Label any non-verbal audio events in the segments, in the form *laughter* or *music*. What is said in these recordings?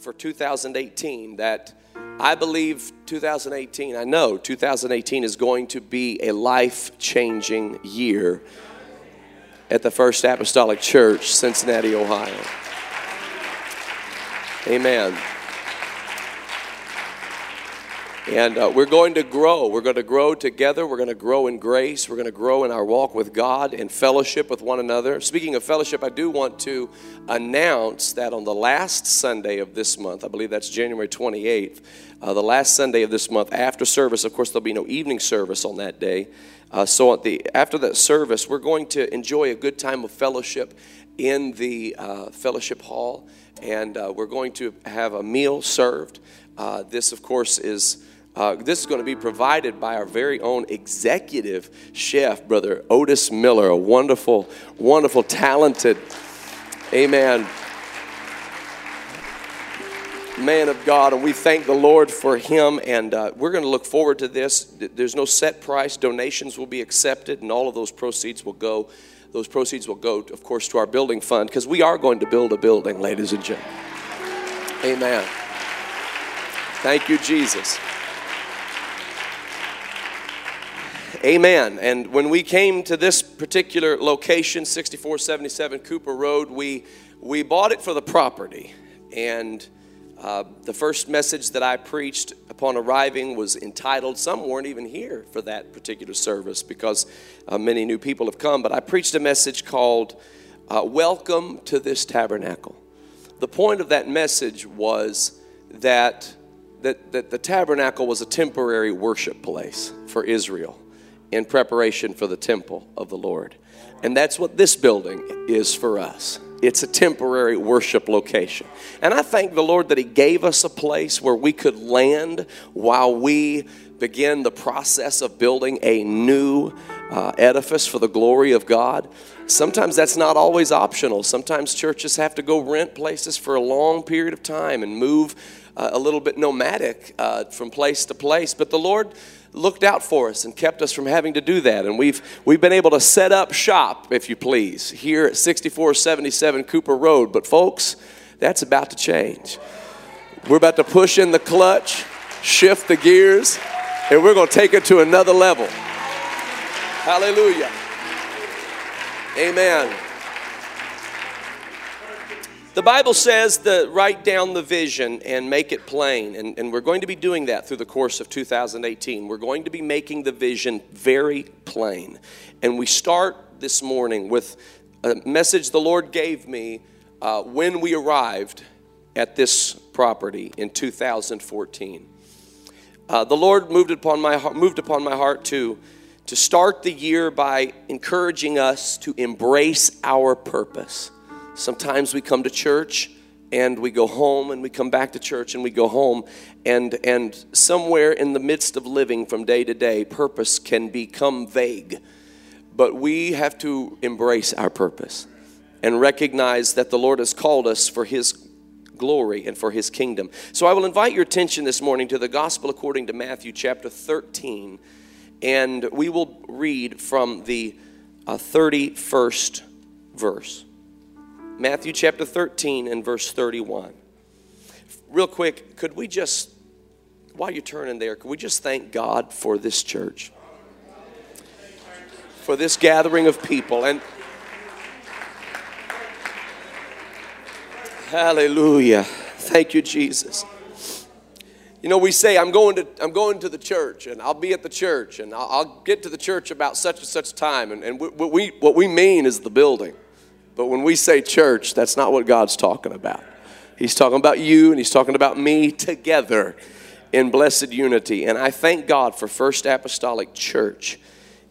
for 2018 that I believe 2018, I know 2018 is going to be a life changing year at the First Apostolic Church, Cincinnati, Ohio. Amen. And uh, we're going to grow. We're going to grow together. We're going to grow in grace. We're going to grow in our walk with God and fellowship with one another. Speaking of fellowship, I do want to announce that on the last Sunday of this month, I believe that's January 28th, uh, the last Sunday of this month after service, of course, there'll be no evening service on that day. Uh, so the, after that service, we're going to enjoy a good time of fellowship in the uh, fellowship hall, and uh, we're going to have a meal served. Uh, this, of course, is uh, this is going to be provided by our very own executive chef, Brother Otis Miller, a wonderful, wonderful, talented, amen, man of God. And we thank the Lord for him. And uh, we're going to look forward to this. There's no set price, donations will be accepted, and all of those proceeds will go. Those proceeds will go, of course, to our building fund because we are going to build a building, ladies and gentlemen. Amen. Thank you, Jesus. Amen. And when we came to this particular location, 6477 Cooper Road, we, we bought it for the property. And uh, the first message that I preached upon arriving was entitled, some weren't even here for that particular service because uh, many new people have come, but I preached a message called uh, Welcome to this Tabernacle. The point of that message was that, that, that the tabernacle was a temporary worship place for Israel in preparation for the temple of the Lord. And that's what this building is for us. It's a temporary worship location. And I thank the Lord that He gave us a place where we could land while we begin the process of building a new uh, edifice for the glory of God. Sometimes that's not always optional. Sometimes churches have to go rent places for a long period of time and move uh, a little bit nomadic uh, from place to place. But the Lord looked out for us and kept us from having to do that. And we've, we've been able to set up shop, if you please, here at 6477 Cooper Road. But, folks, that's about to change. We're about to push in the clutch, shift the gears, and we're going to take it to another level. Hallelujah. Amen. The Bible says to write down the vision and make it plain. And, and we're going to be doing that through the course of 2018. We're going to be making the vision very plain. And we start this morning with a message the Lord gave me uh, when we arrived at this property in 2014. Uh, the Lord moved upon my heart, moved upon my heart to, to start the year by encouraging us to embrace our purpose. Sometimes we come to church and we go home and we come back to church and we go home and and somewhere in the midst of living from day to day purpose can become vague but we have to embrace our purpose and recognize that the Lord has called us for his glory and for his kingdom. So I will invite your attention this morning to the gospel according to Matthew chapter 13 and we will read from the uh, 31st verse. Matthew chapter 13 and verse 31. Real quick, could we just, while you're turning there, could we just thank God for this church? For this gathering of people. And hallelujah. Thank you, Jesus. You know, we say, I'm going to, I'm going to the church and I'll be at the church and I'll, I'll get to the church about such and such time. And, and what, we, what we mean is the building. But when we say church, that's not what God's talking about. He's talking about you and He's talking about me together in blessed unity. And I thank God for First Apostolic Church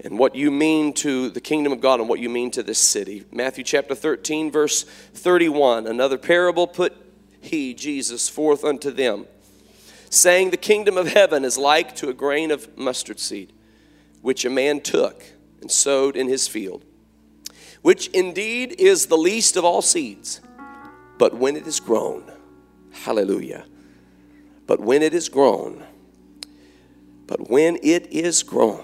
and what you mean to the kingdom of God and what you mean to this city. Matthew chapter 13, verse 31. Another parable put he, Jesus, forth unto them, saying, The kingdom of heaven is like to a grain of mustard seed, which a man took and sowed in his field which indeed is the least of all seeds. But when it is grown, hallelujah, but when it is grown, but when it is grown,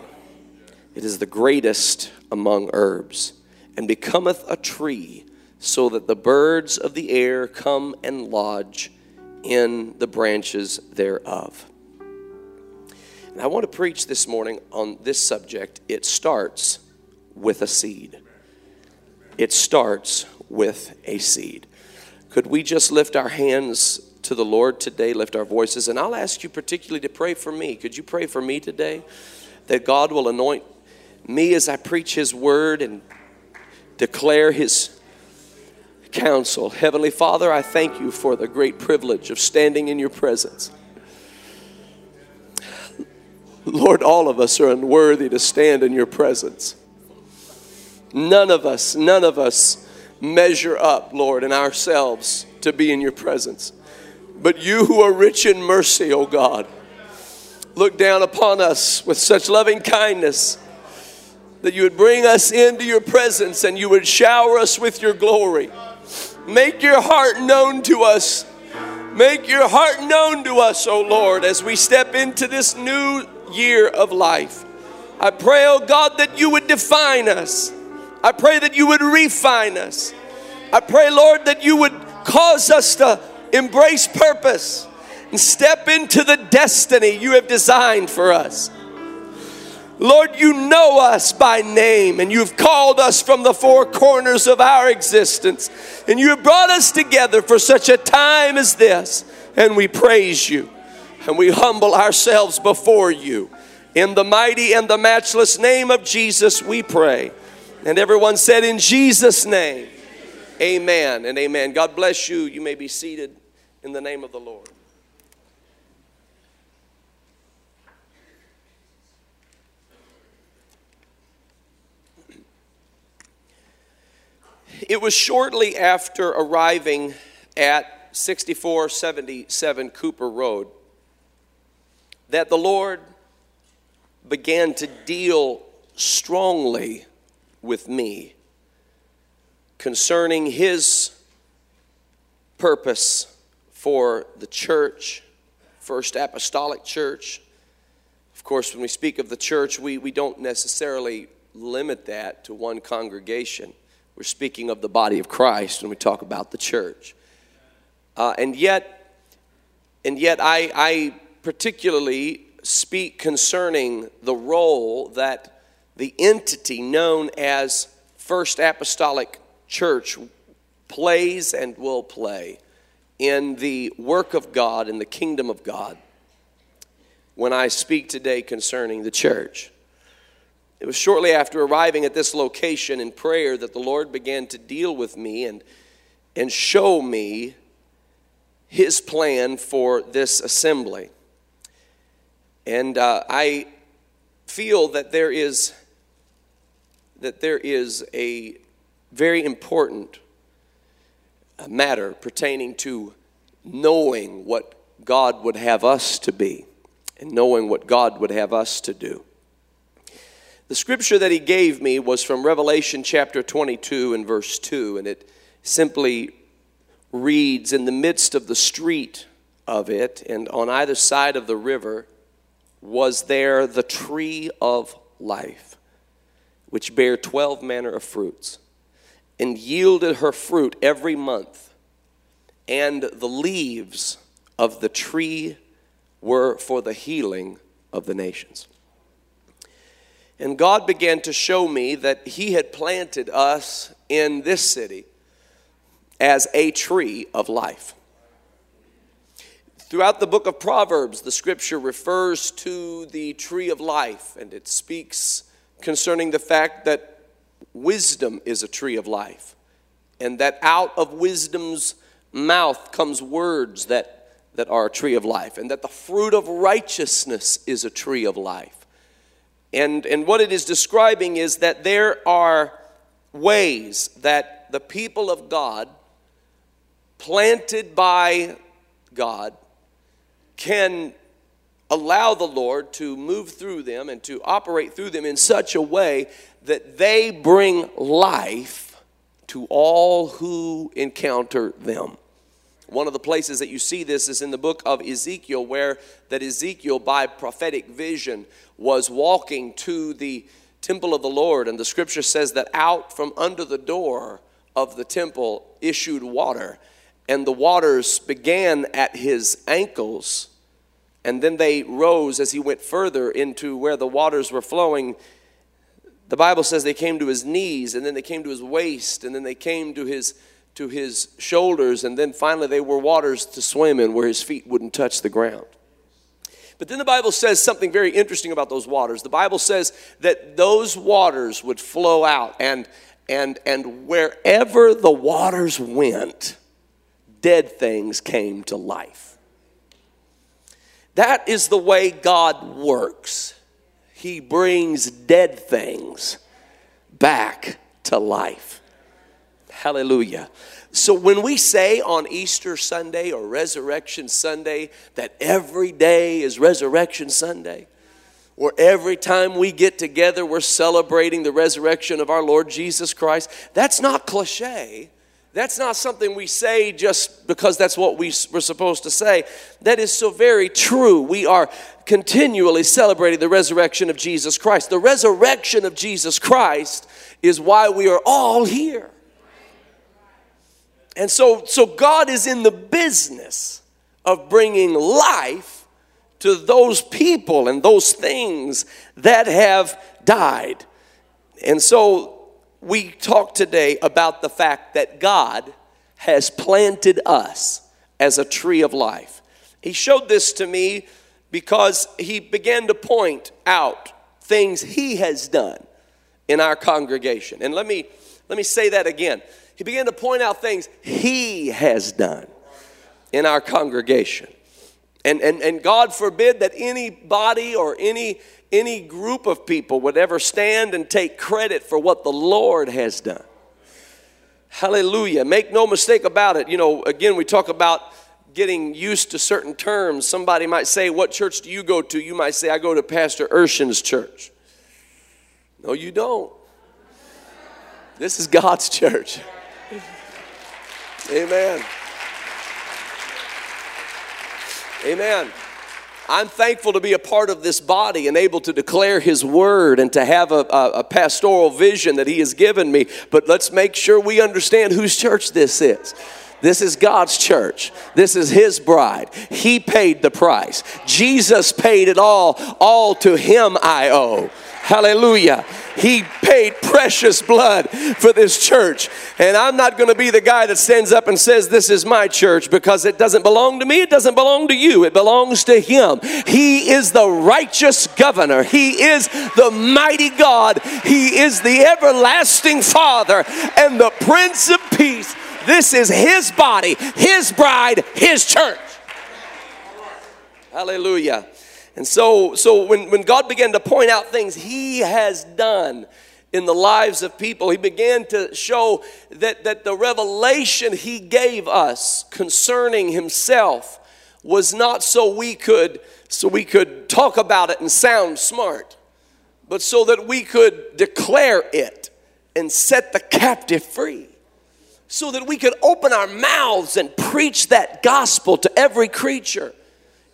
it is the greatest among herbs, and becometh a tree, so that the birds of the air come and lodge in the branches thereof. And I want to preach this morning on this subject. It starts with a seed. It starts with a seed. Could we just lift our hands to the Lord today, lift our voices? And I'll ask you particularly to pray for me. Could you pray for me today? That God will anoint me as I preach His word and declare His counsel. Heavenly Father, I thank you for the great privilege of standing in your presence. Lord, all of us are unworthy to stand in your presence. None of us, none of us measure up, Lord, in ourselves to be in your presence. But you who are rich in mercy, O oh God, look down upon us with such loving kindness that you would bring us into your presence and you would shower us with your glory. Make your heart known to us. Make your heart known to us, O oh Lord, as we step into this new year of life. I pray, oh God, that you would define us. I pray that you would refine us. I pray, Lord, that you would cause us to embrace purpose and step into the destiny you have designed for us. Lord, you know us by name and you've called us from the four corners of our existence. And you have brought us together for such a time as this. And we praise you and we humble ourselves before you. In the mighty and the matchless name of Jesus, we pray. And everyone said, In Jesus' name, amen and amen. God bless you. You may be seated in the name of the Lord. It was shortly after arriving at 6477 Cooper Road that the Lord began to deal strongly with me concerning His purpose for the church, First Apostolic Church. Of course, when we speak of the church, we, we don't necessarily limit that to one congregation. We're speaking of the body of Christ when we talk about the church. Uh, and yet, and yet I, I particularly speak concerning the role that the entity known as First Apostolic Church plays and will play in the work of God, in the kingdom of God, when I speak today concerning the church. It was shortly after arriving at this location in prayer that the Lord began to deal with me and, and show me his plan for this assembly. And uh, I feel that there is that there is a very important uh, matter pertaining to knowing what God would have us to be and knowing what God would have us to do. The scripture that he gave me was from Revelation chapter 22 and verse 2, and it simply reads In the midst of the street of it, and on either side of the river, was there the tree of life, which bare twelve manner of fruits, and yielded her fruit every month, and the leaves of the tree were for the healing of the nations. And God began to show me that He had planted us in this city as a tree of life. Throughout the book of Proverbs, the scripture refers to the tree of life and it speaks concerning the fact that wisdom is a tree of life and that out of wisdom's mouth comes words that, that are a tree of life and that the fruit of righteousness is a tree of life. And, and what it is describing is that there are ways that the people of God, planted by God, can allow the Lord to move through them and to operate through them in such a way that they bring life to all who encounter them. One of the places that you see this is in the book of Ezekiel, where that Ezekiel, by prophetic vision, was walking to the temple of the Lord. And the scripture says that out from under the door of the temple issued water. and the waters began at his ankles, and then they rose as he went further into where the waters were flowing. The Bible says they came to his knees, and then they came to his waist, and then they came to his to his shoulders, and then finally they were waters to swim in where his feet wouldn't touch the ground. But then the Bible says something very interesting about those waters. The Bible says that those waters would flow out, and and and wherever the waters went, dead things came to life. That is the way God works. He brings dead things back to life. Hallelujah. So when we say on Easter Sunday or Resurrection Sunday that every day is Resurrection Sunday, or every time we get together we're celebrating the resurrection of our Lord Jesus Christ, that's not cliche. That's not something we say just because that's what we, we're supposed to say. That is so very true. We are continually celebrating the resurrection of Jesus Christ. The resurrection of Jesus Christ is why we are all here. And so, so God is in the business of bringing life to those people and those things that have died. And so we talk today about the fact that God has planted us as a tree of life. He showed this to me because he began to point out things he has done in our congregation. And let me let me say that again. He began to point out things he has done in our congregation. And, and, and God forbid that anybody or any any group of people would ever stand and take credit for what the Lord has done. Hallelujah. Make no mistake about it. You know, again, we talk about getting used to certain terms. Somebody might say, What church do you go to? You might say, I go to Pastor Urshan's church. No, you don't. This is God's church. Amen. Amen. I'm thankful to be a part of this body and able to declare His word and to have a, a, a, pastoral vision that He has given me. But let's make sure we understand whose church this is. This is God's church. This is His bride. He paid the price. Jesus paid it all. All to Him I owe. Hallelujah. He paid precious blood for this church. And I'm not going to be the guy that stands up and says, This is my church because it doesn't belong to me. It doesn't belong to you. It belongs to Him. He is the righteous governor. He is the mighty God. He is the everlasting Father and the Prince of Peace. This is His body, His bride, His church. Hallelujah. And so, so when, when God began to point out things He has done in the lives of people, He began to show that, that the revelation He gave us concerning Himself was not so we could so we could talk about it and sound smart, but so that we could declare it and set the captive free. So that we could open our mouths and preach that gospel to every creature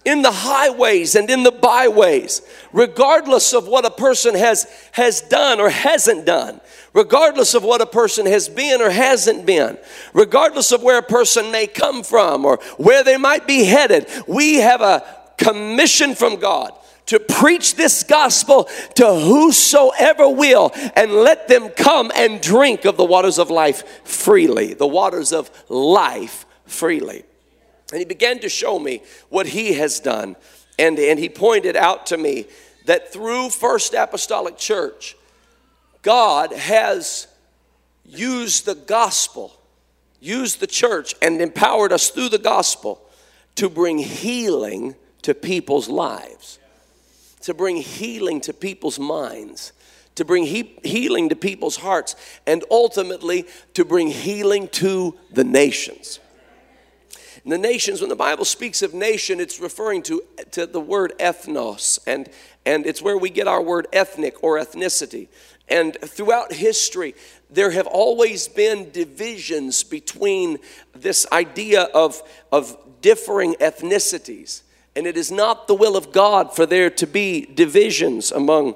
in the highways and in the byways, regardless of what a person has, has done or hasn't done, regardless of what a person has been or hasn't been, regardless of where a person may come from or where they might be headed, we have a commission from God to preach this gospel to whosoever will and let them come and drink of the waters of life freely, the waters of life freely. And he began to show me what he has done. And, and he pointed out to me that through First Apostolic Church, God has used the gospel, used the church, and empowered us through the gospel to bring healing to people's lives, to bring healing to people's minds, to bring he- healing to people's hearts, and ultimately to bring healing to the nations the nations, when the Bible speaks of nation, it's referring to, to the word ethnos, and, and it's where we get our word ethnic or ethnicity. And throughout history, there have always been divisions between this idea of, of differing ethnicities. And it is not the will of God for there to be divisions among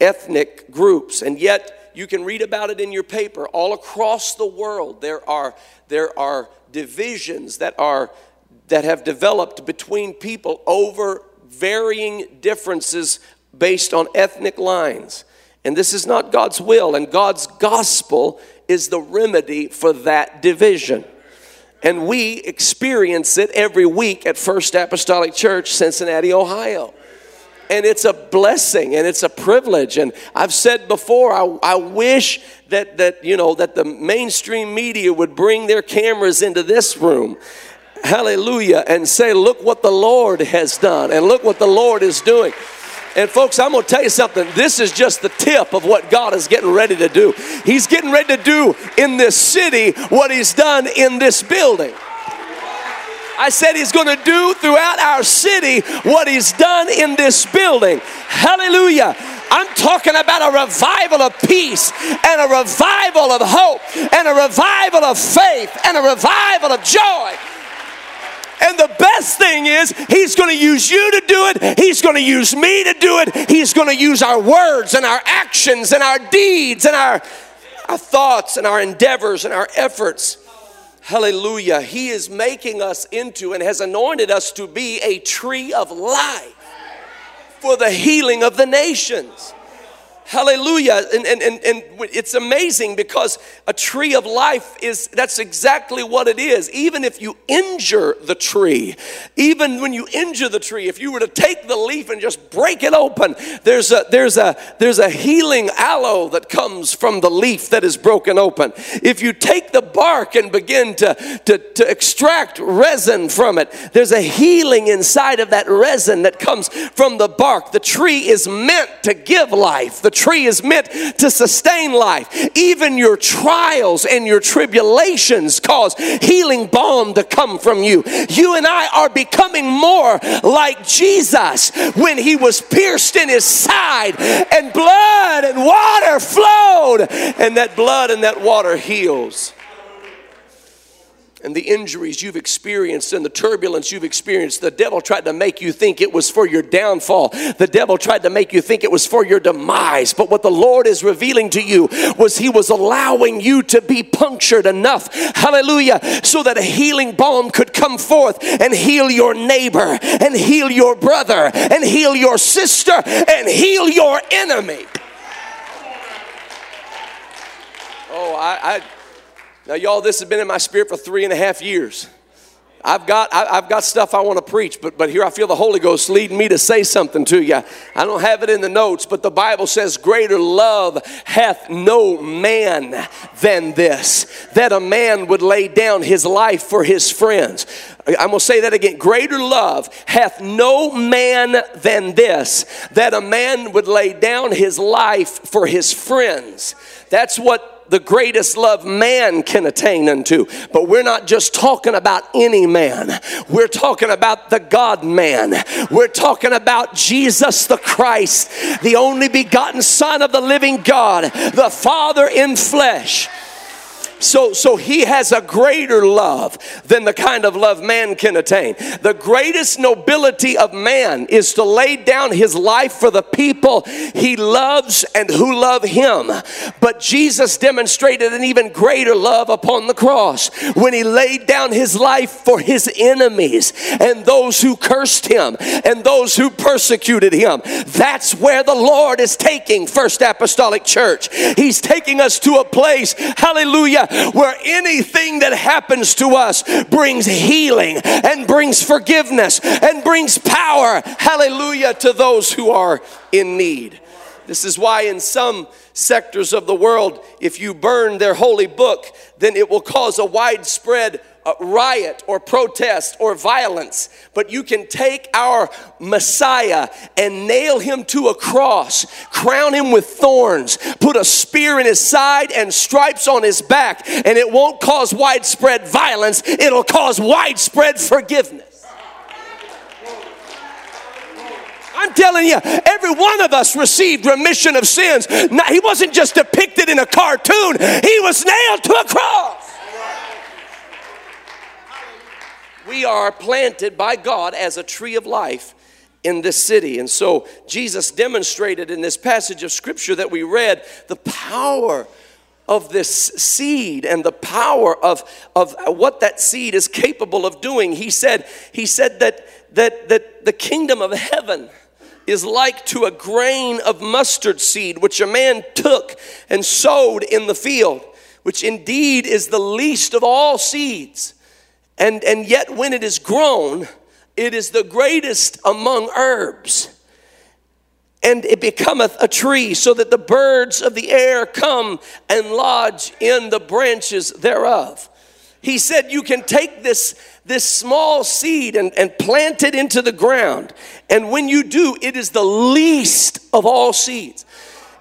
ethnic groups. And yet, you can read about it in your paper. All across the world, there are, there are divisions that are that have developed between people over varying differences based on ethnic lines. And this is not God's will, and God's gospel is the remedy for that division. And we experience it every week at First Apostolic Church, Cincinnati, Ohio. And it's a blessing and it's a privilege. And I've said before, I, I wish that, that, you know, that the mainstream media would bring their cameras into this room hallelujah, and say, Look what the Lord has done, and look what the Lord is doing. And folks, I'm going to tell you something. This is just the tip of what God is getting ready to do. He's getting ready to do in this city what He's done in this building. I said He's going to do throughout our city what He's done in this building. Hallelujah. I'm talking about a revival of peace and a revival of hope and a revival of faith and a revival of joy and the best thing is, He's going to use you to do it. He's going to use me to do it. He's going to use our words and our actions and our deeds and our, our thoughts and our endeavors and our efforts. Hallelujah. He is making us into and has anointed us to be a tree of life for the healing of the nations. Hallelujah. And, and, and, and it's amazing because a tree of life is that's exactly what it is. Even if you injure the tree, even when you injure the tree, if you were to take the leaf and just break it open, there's a there's a there's a healing aloe that comes from the leaf that is broken open. If you take the bark and begin to, to, to extract resin from it, there's a healing inside of that resin that comes from the bark. The tree is meant to give life. The tree is meant to sustain life. Even your trials and your tribulations cause healing balm to come from you. You and I are becoming more like Jesus when he was pierced in his side and blood and water flowed, and that blood and that water heals and the injuries you've experienced and the turbulence you've experienced, the devil tried to make you think it was for your downfall. The devil tried to make you think it was for your demise. But what the Lord is revealing to you was He was allowing you to be punctured enough, hallelujah, so that a healing balm could come forth and heal your neighbor, and heal your brother, and heal your sister, and heal your enemy. Oh, I, I now, y'all, this has been in my spirit for three and a half years. I've got, I, have got stuff I want to preach, but, but here I feel the Holy Ghost leading me to say something to you. I don't have it in the notes, but the Bible says, Greater love hath no man than this, that a man would lay down his life for his friends. I'm going to say that again. Greater love hath no man than this, that a man would lay down his life for his friends. That's what the greatest love man can attain unto. But we're not just talking about any man, we're talking about the God man. We're talking about Jesus the Christ, the only begotten Son of the living God, the Father in flesh. So, so he has a greater love than the kind of love man can attain. The greatest nobility of man is to lay down his life for the people he loves and who love him. But Jesus demonstrated an even greater love upon the cross when he laid down his life for his enemies and those who cursed him and those who persecuted him. That's where the Lord is taking First Apostolic Church. He's taking us to a place, hallelujah where anything that happens to us brings healing and brings forgiveness and brings power, hallelujah, to those who are in need. This is why, in some sectors of the world, if you burn their holy book, then it will cause a widespread riot or protest or violence, but you can take our Messiah and nail him to a cross, crown him with thorns, put a spear in his side and stripes on his back, and it won't cause widespread violence, it'll cause widespread forgiveness. I'm telling you, every one of us received remission of sins. Now, he wasn't just depicted in a cartoon, he was nailed to a cross. We are planted by God as a tree of life in this city. And so Jesus demonstrated in this passage of scripture that we read the power of this seed and the power of, of what that seed is capable of doing. He said, he said that, that, that the kingdom of heaven is like to a grain of mustard seed, which a man took and sowed in the field, which indeed is the least of all seeds. And, and yet, when it is grown, it is the greatest among herbs and it becometh a tree, so that the birds of the air come and lodge in the branches thereof. He said, You can take this, this small seed and, and plant it into the ground. And when you do, it is the least of all seeds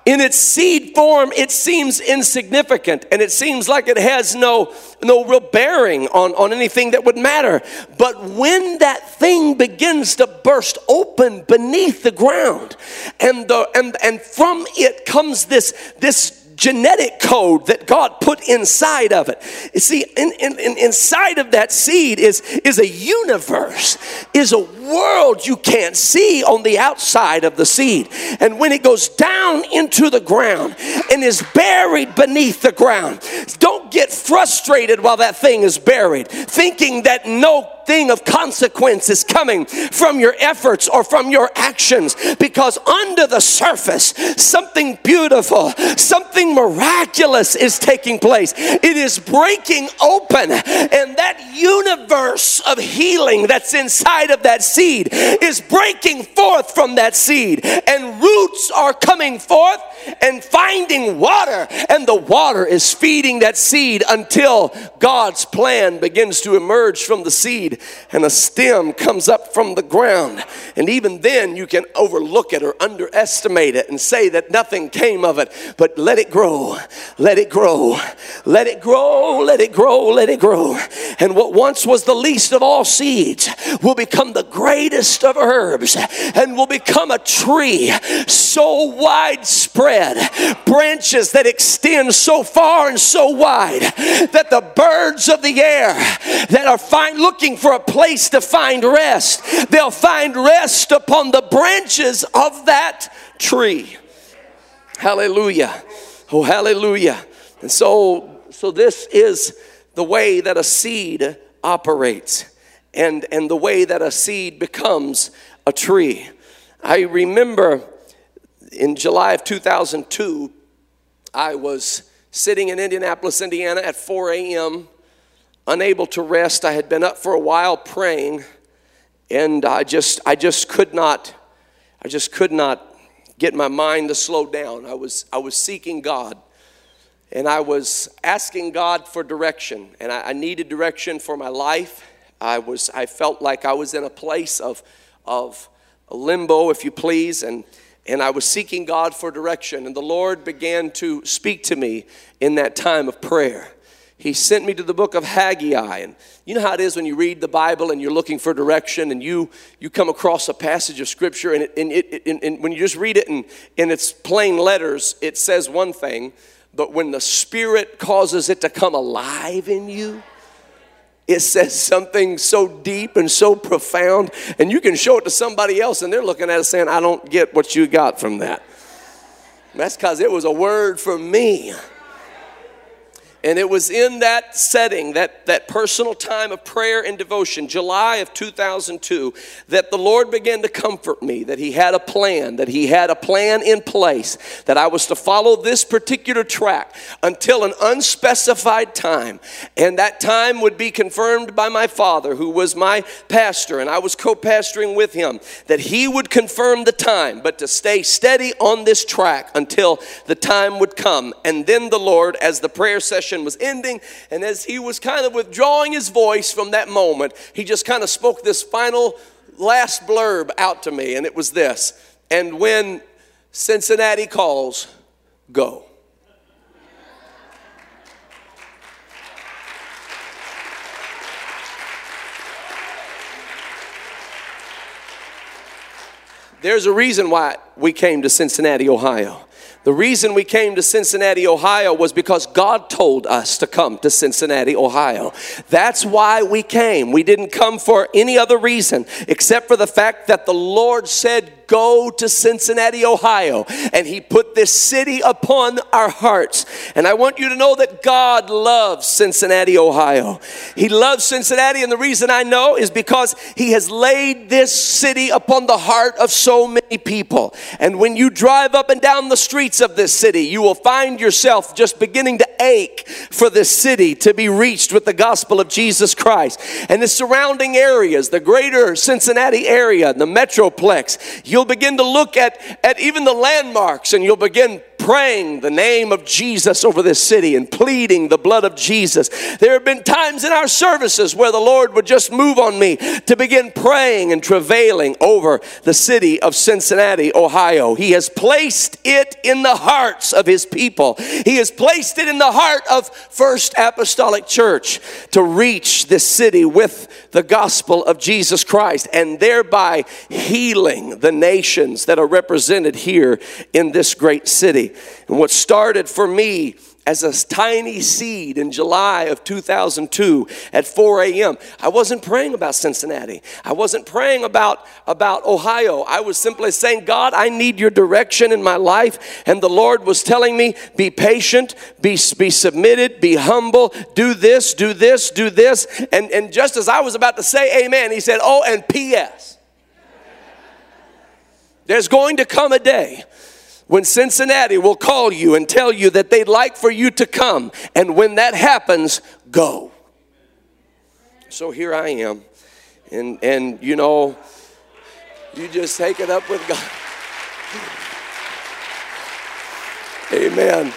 in its seed form it seems insignificant and it seems like it has no no real bearing on, on anything that would matter. But when that thing begins to burst open beneath the ground and the and and from it comes this this genetic code that God put inside of it. You see, in, in, in, inside of that seed is, is a universe, is a world you can't see on the outside of the seed. And when it goes down into the ground and is buried beneath the ground, don't get frustrated while that thing is buried, thinking that no thing of consequence is coming from your efforts or from your actions because under the surface, something beautiful, something miraculous is taking place. It is breaking open, and that universe of healing that's inside of that seed is breaking forth from that seed, and roots are coming forth and finding water, and the water is feeding that seed until God's plan begins to emerge from the seed and a stem comes up from the ground. And even then, you can overlook it or underestimate it and say that nothing came of it. But let it grow, let it grow, let it grow, let it grow, let it grow. And what once was the least of all seeds will become the greatest of herbs and will become a tree so widespread, branches that extend so far and so wide that the birds of the air that are fine looking for a place to find rest. They'll find rest upon the branches of that tree. Hallelujah. Oh, hallelujah. And so, so this is the way that a seed operates and, and the way that a seed becomes a tree. I remember in July of 2002, I was sitting in Indianapolis, Indiana at 4 a.m unable to rest. I had been up for a while praying, and I just, I just could not, I just could not get my mind to slow down. I was, I was seeking God, and I was asking God for direction, and I, I needed direction for my life. I was, I felt like I was in a place of, of limbo, if you please, and and I was seeking God for direction, and the Lord began to speak to me in that time of prayer he sent me to the book of Haggai. And you know how it is when you read the Bible and you're looking for direction and you, you come across a passage of scripture and, it, and, it, and, and when you just read it in, in its plain letters, it says one thing, but when the Spirit causes it to come alive in you, it says something so deep and so profound, and you can show it to somebody else and they're looking at it saying, I don't get what you got from that. that's because it was a word from me. And it was in that setting, that, that personal time of prayer and devotion, July of 2002, that the Lord began to comfort me that He had a plan, that He had a plan in place, that I was to follow this particular track until an unspecified time. And that time would be confirmed by my father, who was my pastor, and I was co pastoring with him, that he would confirm the time, but to stay steady on this track until the time would come. And then the Lord, as the prayer was ending, and as he was kind of withdrawing his voice from that moment, he just kind of spoke this final last blurb out to me, and it was this And when Cincinnati calls, go. There's a reason why we came to Cincinnati, Ohio. The reason we came to Cincinnati, Ohio was because God told us to come to Cincinnati, Ohio. That's why we came. We didn't come for any other reason except for the fact that the Lord said, Go to Cincinnati, Ohio. And He put this city upon our hearts. And I want you to know that God loves Cincinnati, Ohio. He loves Cincinnati, and the reason I know is because He has laid this city upon the heart of so many people. And when you drive up and down the streets of this city, you will find yourself just beginning to ache for this city to be reached with the gospel of Jesus Christ. And the surrounding areas, the greater Cincinnati area, the Metroplex, you'll begin to look at, at even the landmarks and you'll begin praying the name of Jesus over this city and pleading the blood of Jesus. There have been times in our services where the Lord would just move on me to begin praying and travailing over the city of Cincinnati, Ohio. He has placed it in the hearts of his people. He has placed it in the heart of First Apostolic Church to reach this city with the gospel of Jesus Christ and thereby healing the nations that are represented here in this great city. And what started for me as a tiny seed in July of 2002 at 4 a.m. I wasn't praying about Cincinnati. I wasn't praying about, about Ohio. I was simply saying, God, I need your direction in my life. And the Lord was telling me, be patient, be, be submitted, be humble, do this, do this, do this. And, and just as I was about to say amen, he said, oh, and P.S. There's going to come a day when Cincinnati will call you and tell you that they'd like for you to come. And when that happens, go. So here I am. And, and you know, you just take it up with God. Amen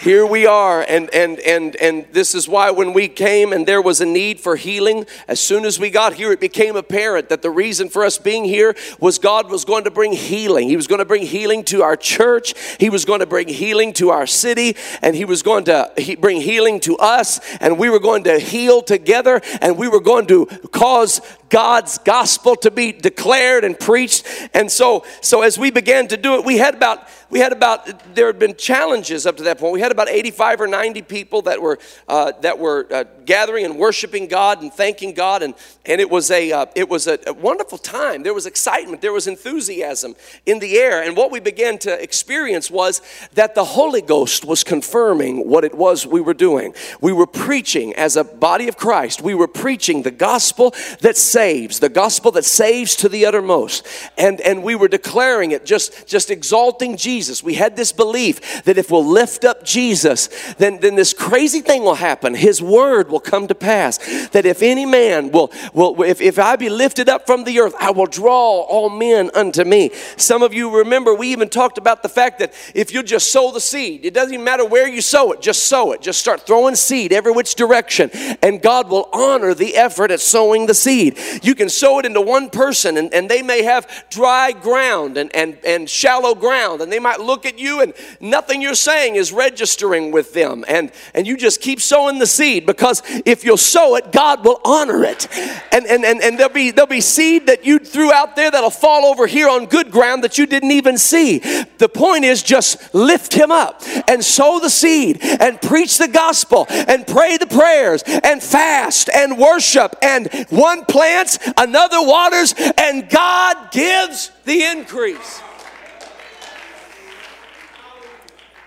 here we are and and and and this is why when we came and there was a need for healing as soon as we got here it became apparent that the reason for us being here was god was going to bring healing. He was going to bring healing to our church. He was going to bring healing to our city and he was going to bring healing to us and we were going to heal together and we were going to cause God's gospel to be declared and preached. And so, so as we began to do it, we had about, we had about, there had been challenges up to that point. We had about 85 or 90 people that were, uh, that were uh, gathering and worshiping God and thanking God. And, and it was, a, uh, it was a, a wonderful time. There was excitement, there was enthusiasm in the air. And what we began to experience was that the Holy Ghost was confirming what it was we were doing. We were preaching as a body of Christ, we were preaching the gospel that saves, the gospel that saves to the uttermost. And, and we were declaring it, just, just exalting Jesus. We had this belief that if we'll lift up Jesus, then, then this crazy thing will happen. His word will come to pass. That if any man will, will if, if I be lifted up from the earth, I will draw all men unto me. Some of you remember we even talked about the fact that if you just sow the seed, it doesn't even matter where you sow it, just sow it. Just start throwing seed every which direction, and God will honor the effort at sowing the seed. You can sow it into one person, and, and they may have dry ground and, and, and shallow ground, and they might look at you, and nothing you're saying is registering with them. And, and you just keep sowing the seed because if you'll sow it, God will honor it. And, and, and, and there'll, be, there'll be seed that you threw out there that'll fall over here on good ground that you didn't even see. The point is just lift him up and sow the seed and preach the gospel and pray the prayers and fast and worship. And one plant plants, another waters, and God gives the increase.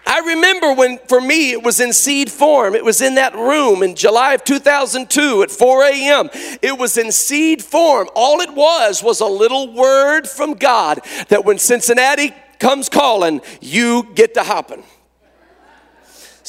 I remember when, for me, it was in seed form. It was in that room in July of 2002 at 4 a.m. It was in seed form. All it was was a little word from God that when Cincinnati comes calling, you get to hopping.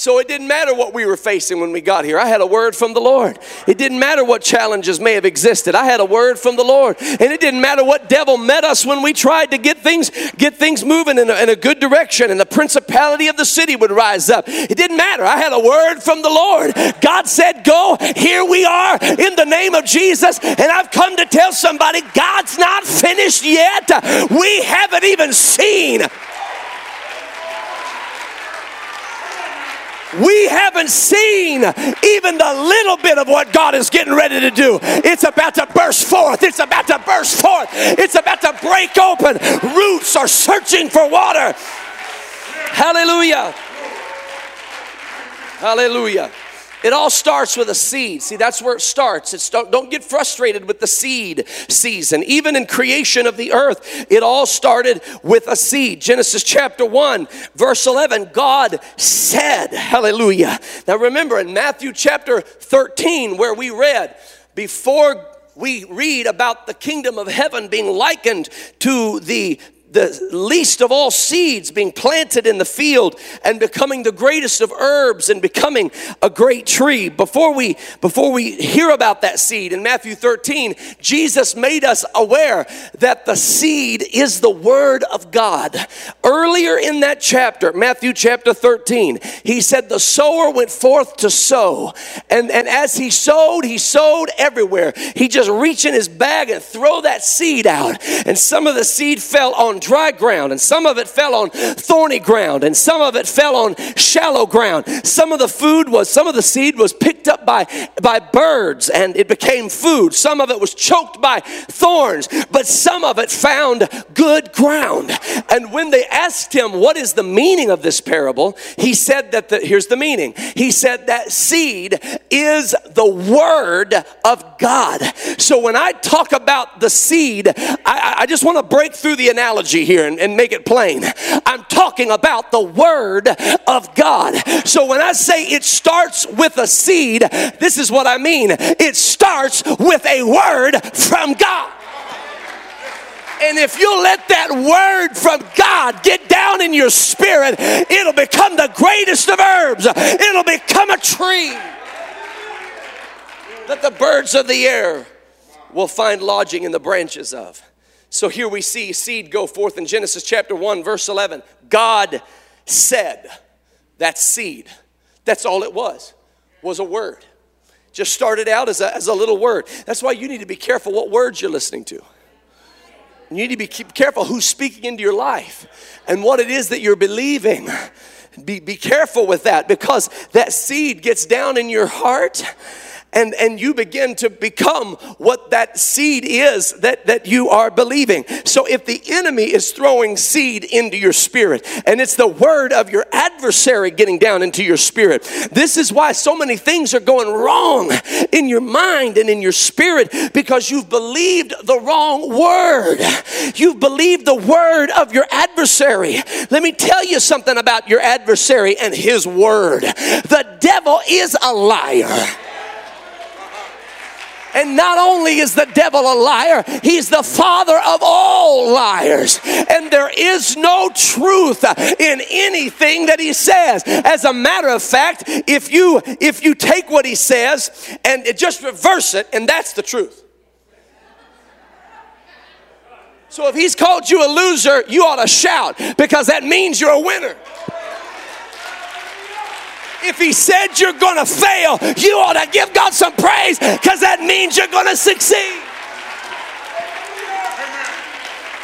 So it didn't matter what we were facing when we got here. I had a word from the Lord. It didn't matter what challenges may have existed. I had a word from the Lord. And it didn't matter what devil met us when we tried to get things get things moving in a, in a good direction and the principality of the city would rise up. It didn't matter. I had a word from the Lord. God said, "Go. Here we are in the name of Jesus." And I've come to tell somebody God's not finished yet. We haven't even seen we haven't seen even the little bit of what God is getting ready to do. It's about to burst forth. It's about to burst forth. It's about to break open. Roots are searching for water. Hallelujah. Hallelujah. It all starts with a seed. See, that's where it starts. It's don't, don't get frustrated with the seed season. Even in creation of the earth, it all started with a seed. Genesis chapter 1, verse 11, God said, Hallelujah. Now remember in Matthew chapter 13, where we read, before we read about the kingdom of heaven being likened to the the least of all seeds being planted in the field and becoming the greatest of herbs and becoming a great tree. Before we before we hear about that seed in Matthew 13 Jesus made us aware that the seed is the word of God. Earlier in that chapter Matthew chapter 13 he said the sower went forth to sow. And and as he sowed he sowed everywhere. He just reach in his bag and throw that seed out. And some of the seed fell on dry ground, and some of it fell on thorny ground, and some of it fell on shallow ground. Some of the food was, some of the seed was picked up by, by birds and it became food. Some of it was choked by thorns, but some of it found good ground. And when they asked him, What is the meaning of this parable? He said that the, here's the meaning. He said that seed is the word of God. So when I talk about the seed, I, I just want to break through the analogy here and, and make it plain. I'm talking about the Word of God. So when I say it starts with a seed, this is what I mean. It starts with a word from God. And if you let that word from God get down in your spirit, it'll become the greatest of herbs. It'll become a tree that the birds of the air will find lodging in the branches of. So here we see seed go forth in Genesis chapter 1, verse 11. God said, that seed. That's all it was, was a word. Just started out as a, as a little word. That's why you need to be careful what words you're listening to. You need to be careful who's speaking into your life and what it is that you're believing. Be, be careful with that because that seed gets down in your heart and, and you begin to become what that seed is that, that you are believing. So if the enemy is throwing seed into your spirit and it's the word of your adversary getting down into your spirit, this is why so many things are going wrong in your mind and in your spirit because you've believed the wrong word. You've believed the word of your adversary. Let me tell you something about your adversary and his word. The devil is a liar. And not only is the devil a liar, he's the father of all liars. And there is no truth in anything that he says. As a matter of fact, if you if you take what he says and just reverse it, and that's the truth. So if he's called you a loser, you ought to shout because that means you're a winner. If He said you're going to fail, you ought to give God some praise because that means you're going to succeed.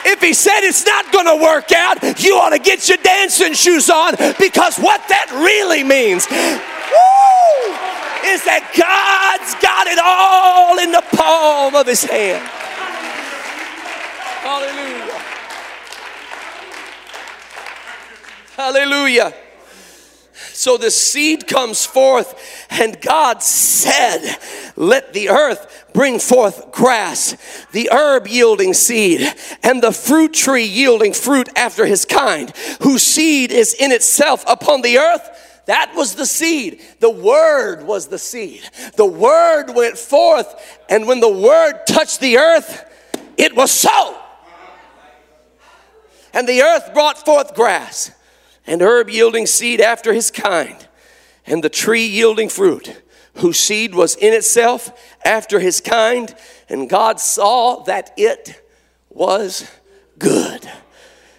If he said it's not going to work out, you ought to get your dancing shoes on because what that really means woo, is that God's got it all in the palm of his hand. Hallelujah. Hallelujah. So the seed comes forth, and God said, Let the earth bring forth grass, the herb yielding seed, and the fruit tree yielding fruit after his kind, whose seed is in itself upon the earth. That was the seed. The word was the seed. The word went forth, and when the word touched the earth, it was so. And the earth brought forth grass and herb yielding seed after his kind, and the tree yielding fruit, whose seed was in itself after his kind. And God saw that it was good.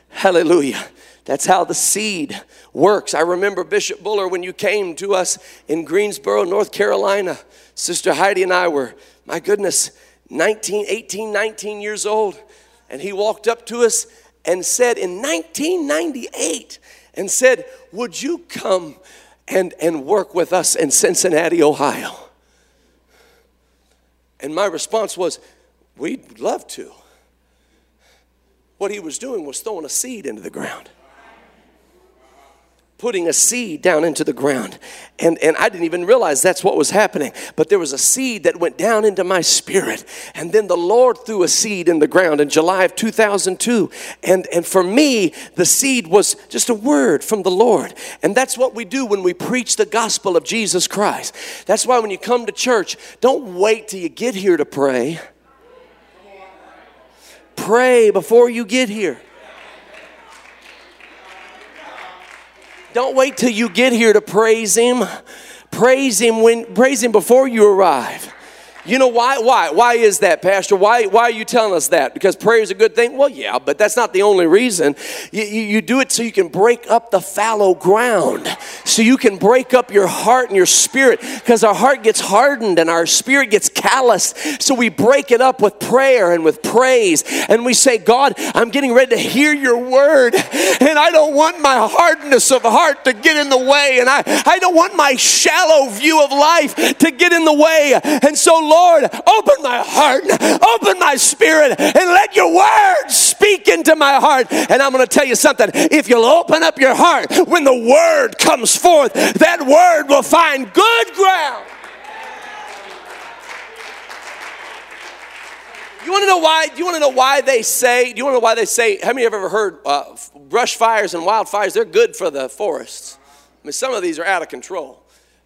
Hallelujah. That's how the seed works. I remember Bishop Buller when you came to us in Greensboro, North Carolina. Sister Heidi and I were, my goodness, 19, 18, 19 years old. And he walked up to us and said, In 1998, and said, Would you come and, and work with us in Cincinnati, Ohio? And my response was, We'd love to. What he was doing was throwing a seed into the ground. Putting a seed down into the ground. And, and I didn't even realize that's what was happening. But there was a seed that went down into my spirit. And then the Lord threw a seed in the ground in July of 2002. And, and for me, the seed was just a word from the Lord. And that's what we do when we preach the gospel of Jesus Christ. That's why when you come to church, don't wait till you get here to pray. Pray before you get here. Don't wait till you get here to praise him. Praise him when praise him before you arrive. You know why? Why? Why is that, Pastor? Why, why are you telling us that? Because prayer is a good thing? Well, yeah, but that's not the only reason. You, you, you, do it so you can break up the fallow ground, so you can break up your heart and your spirit, because our heart gets hardened and our spirit gets calloused. So we break it up with prayer and with praise, and we say, God, I'm getting ready to hear your word, and I don't want my hardness of heart to get in the way, and I, I don't want my shallow view of life to get in the way. And so, Lord, Lord, open my heart, open my spirit, and let your word speak into my heart. And I'm going to tell you something. If you'll open up your heart when the word comes forth, that word will find good ground. You want to know why? Do you want to know why they say? Do you want to know why they say? How many have ever heard uh, brush fires and wildfires? They're good for the forests. I mean, some of these are out of control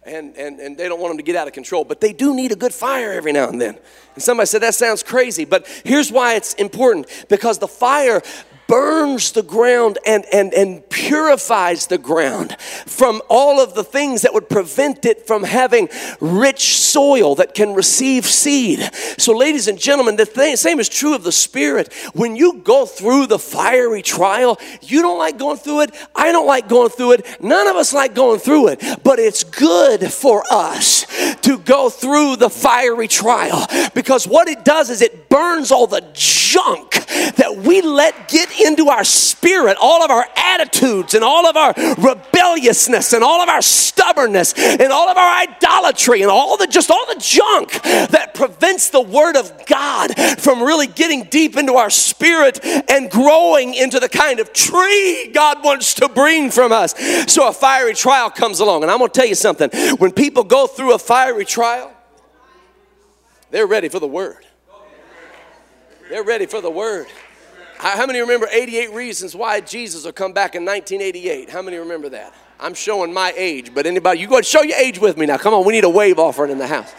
and, and, and they don't want them to get out of control. But they do need a good fire every now and then. And somebody said, that sounds crazy. But here's why it's important because the fire burns the ground and, and, and purifies the ground from all of the things that would prevent it from having rich soil that can receive seed. So, ladies and gentlemen, the thing, same is true of the Spirit. When you go through the fiery trial, you don't like going through it. I don't like going through it. None of us like going through it. But it's good for us to go through the fiery trial because what it does is it burns all the junk that we let get into our spirit, all of our attitudes and all of our rebelliousness and all of our stubbornness and all of our idolatry and all the just all the junk that prevents the word of God from really getting deep into our spirit and growing into the kind of tree God wants to bring from us. So a fiery trial comes along and I'm going to tell you something. When people go through a fiery trial, they're ready for the word. They're ready for the word. How many remember 88 reasons why Jesus will come back in 1988? How many remember that? I'm showing my age, but anybody, you go and show your age with me now. Come on, we need a wave offering in the house.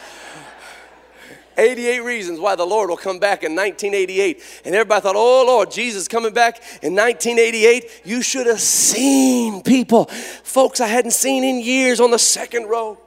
88 reasons why the Lord will come back in 1988. And everybody thought, oh Lord, Jesus coming back in 1988. You should have seen people, folks I hadn't seen in years on the second row.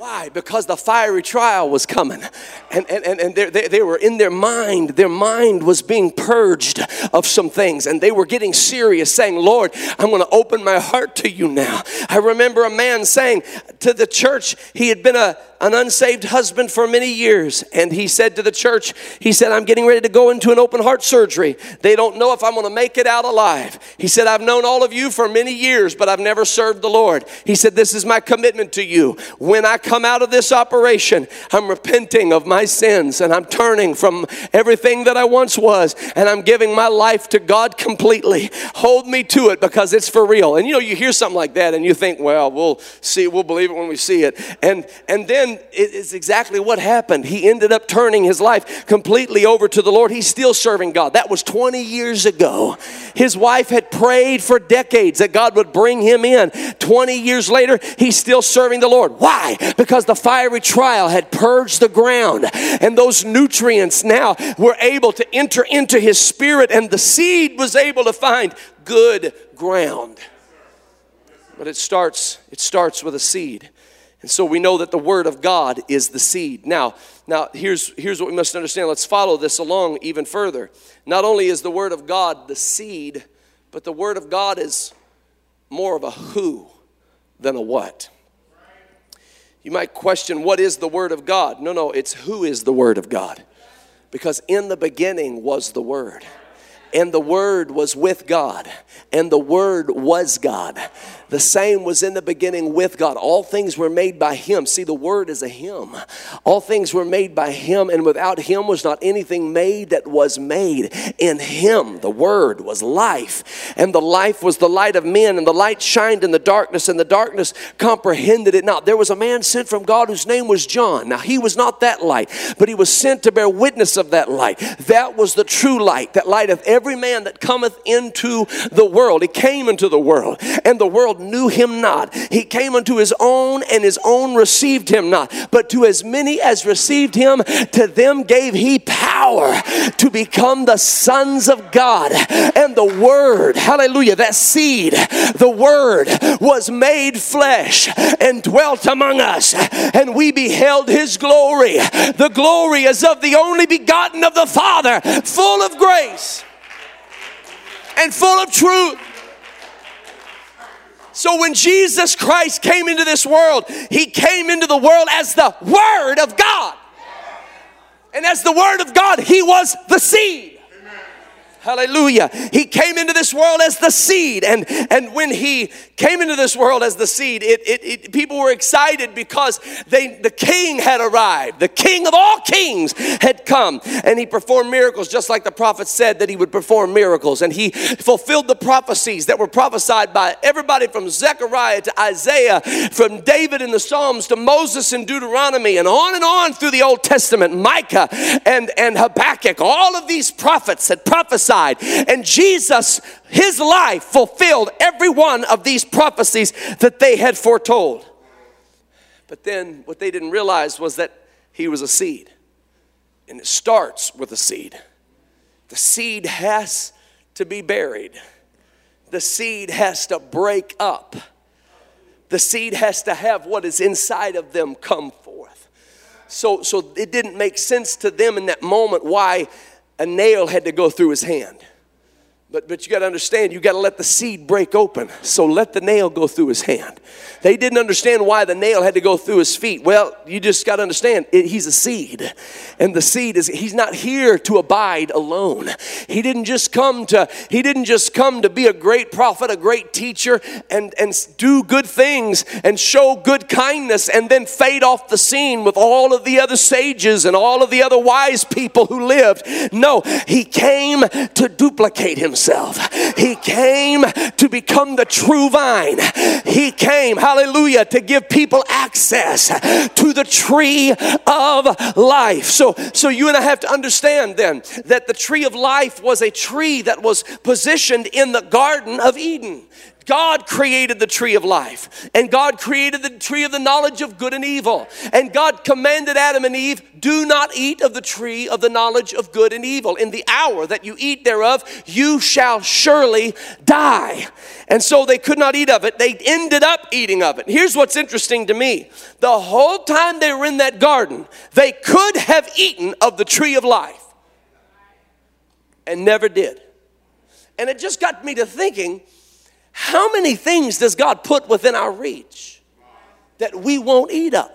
Why? Because the fiery trial was coming. And, and, and, and they, they were in their mind, their mind was being purged of some things. And they were getting serious, saying, Lord, I'm going to open my heart to you now. I remember a man saying to the church, he had been a, an unsaved husband for many years. And he said to the church, he said, I'm getting ready to go into an open heart surgery. They don't know if I'm going to make it out alive. He said, I've known all of you for many years, but I've never served the Lord. He said, This is my commitment to you. When I come out of this operation, I'm repenting of my sins and I'm turning from everything that I once was and I'm giving my life to God completely. Hold me to it because it's for real. And you know, you hear something like that and you think, well, we'll see, we'll believe it when we see it. And and then it is exactly what happened. He ended up turning his life completely over to the Lord. He's still serving God. That was 20 years ago. His wife had prayed for decades that God would bring him in. 20 years later, he's still serving the Lord. Why? Because the fiery trial had purged the ground, and those nutrients now were able to enter into his spirit, and the seed was able to find good ground. But it starts, it starts with a seed. And so we know that the word of God is the seed. Now, now here's, here's what we must understand. Let's follow this along even further. Not only is the word of God the seed, but the word of God is more of a who than a what. You might question what is the word of God? No, no, it's who is the word of God. Because in the beginning was the word and the Word was with God, and the Word was God. The same was in the beginning with God. All things were made by Him. See, the Word is a Him. All things were made by Him, and without Him was not anything made that was made. In Him, the Word was life, and the life was the light of men, and the light shined in the darkness, and the darkness comprehended it not. There was a man sent from God whose name was John. Now, he was not that light, but he was sent to bear witness of that light. That was the true light, that light of every man that cometh into the world. He came into the world, and the world knew him not. He came unto his own, and his own received him not. But to as many as received him, to them gave he power to become the sons of God. And the word, hallelujah, that seed, the word was made flesh and dwelt among us, and we beheld his glory. The glory is of the only begotten of the Father, full of grace and full of truth. So when Jesus Christ came into this world, he came into the world as the Word of God. And as the Word of God, he was the seed. Hallelujah. He came into this world as the seed. And, and when he came into this world as the seed, it, it, it, people were excited because they, the king had arrived. The king of all kings had come. And he performed miracles just like the prophet said that he would perform miracles. And he fulfilled the prophecies that were prophesied by everybody from Zechariah to Isaiah, from David in the Psalms to Moses in Deuteronomy, and on and on through the Old Testament, Micah and, and Habakkuk. All of these prophets had prophesied and Jesus, his life, fulfilled every one of these prophecies that they had foretold. But then what they didn't realize was that he was a seed. And it starts with a seed. The seed has to be buried, the seed has to break up. The seed has to have what is inside of them come forth. So, so it didn't make sense to them in that moment why a nail had to go through his hand. But, but you got to understand, you got to let the seed break open. So let the nail go through his hand. They didn't understand why the nail had to go through his feet. Well, you just got to understand, it, he's a seed. And the seed is, he's not here to abide alone. He didn't just come to, he didn't just come to be a great prophet, a great teacher, and, and do good things and show good kindness and then fade off the scene with all of the other sages and all of the other wise people who lived. No, he came to duplicate himself himself. He came to become the true vine. He came, hallelujah, to give people access to the tree of life. So, so you and I have to understand then that the tree of life was a tree that was positioned in the Garden of Eden. God created the tree of life, and God created the tree of the knowledge of good and evil. And God commanded Adam and Eve, Do not eat of the tree of the knowledge of good and evil. In the hour that you eat thereof, you shall surely die. And so they could not eat of it. They ended up eating of it. Here's what's interesting to me the whole time they were in that garden, they could have eaten of the tree of life and never did. And it just got me to thinking how many things does God put within our reach that we won't eat of?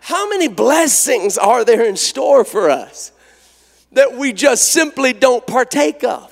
How many blessings are there in store for us that we just simply don't partake of?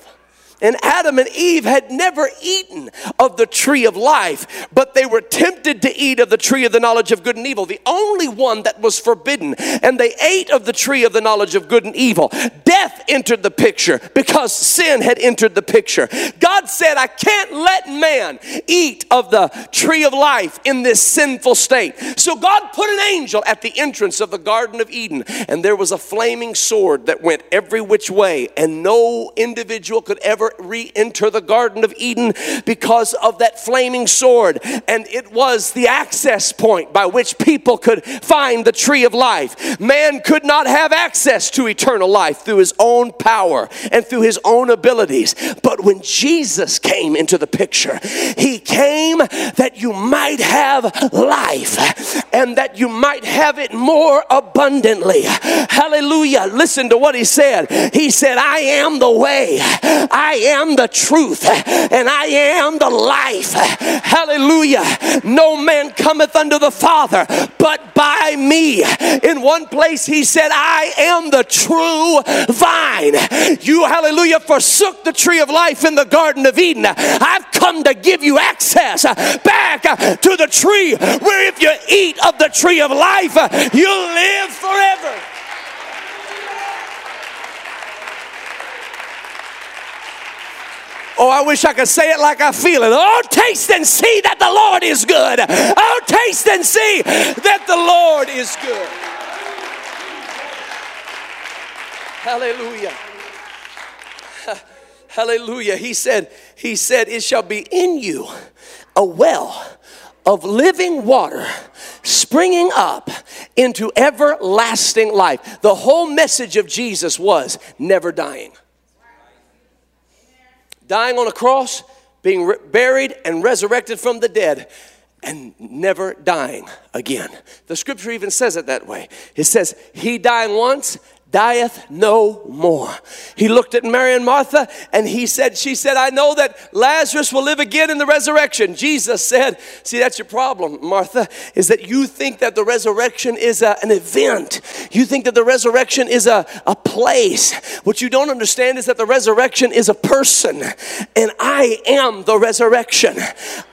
And Adam and Eve had never eaten of the tree of life, but they were tempted to eat of the tree of the knowledge of good and evil, the only one that was forbidden. And they ate of the tree of the knowledge of good and evil. Death entered the picture because sin had entered the picture. God said, I can't let man eat of the tree of life in this sinful state. So God put an angel at the entrance of the Garden of Eden, and there was a flaming sword that went every which way, and no individual could ever re enter the Garden of Eden because of that flaming sword. And it was the access point by which people could find the tree of life. Man could not have access to eternal life through his own power and through his own abilities. But when Jesus came, came into the picture. He came that you might have life and that you might have it more abundantly. Hallelujah. Listen to what he said. He said, I am the way, I am the truth, and I am the life. Hallelujah. No man cometh unto the Father but by me. In one place, he said, I am the true vine. You, hallelujah, forsook the tree of life in the Garden of Eden. I've come to give you access back to the tree where if you eat of the tree of life, you'll live forever. Oh, I wish I could say it like I feel it. Oh, taste and see that the Lord is good. Oh, taste and see that the Lord is good. Hallelujah. *laughs* Hallelujah. He said, He said, it shall be in you a well of living water springing up into everlasting life. The whole message of Jesus was never dying. Dying on a cross, being re- buried and resurrected from the dead, and never dying again. The scripture even says it that way. It says, He dying once dieth no more. He looked at Mary and Martha and he said, She said, I know that Lazarus will live again in the resurrection. Jesus said, See, that's your problem, Martha, is that you think that the resurrection is a, an event. You think that the resurrection is a, a place. What you don't understand is that the resurrection is a person. And I am the resurrection.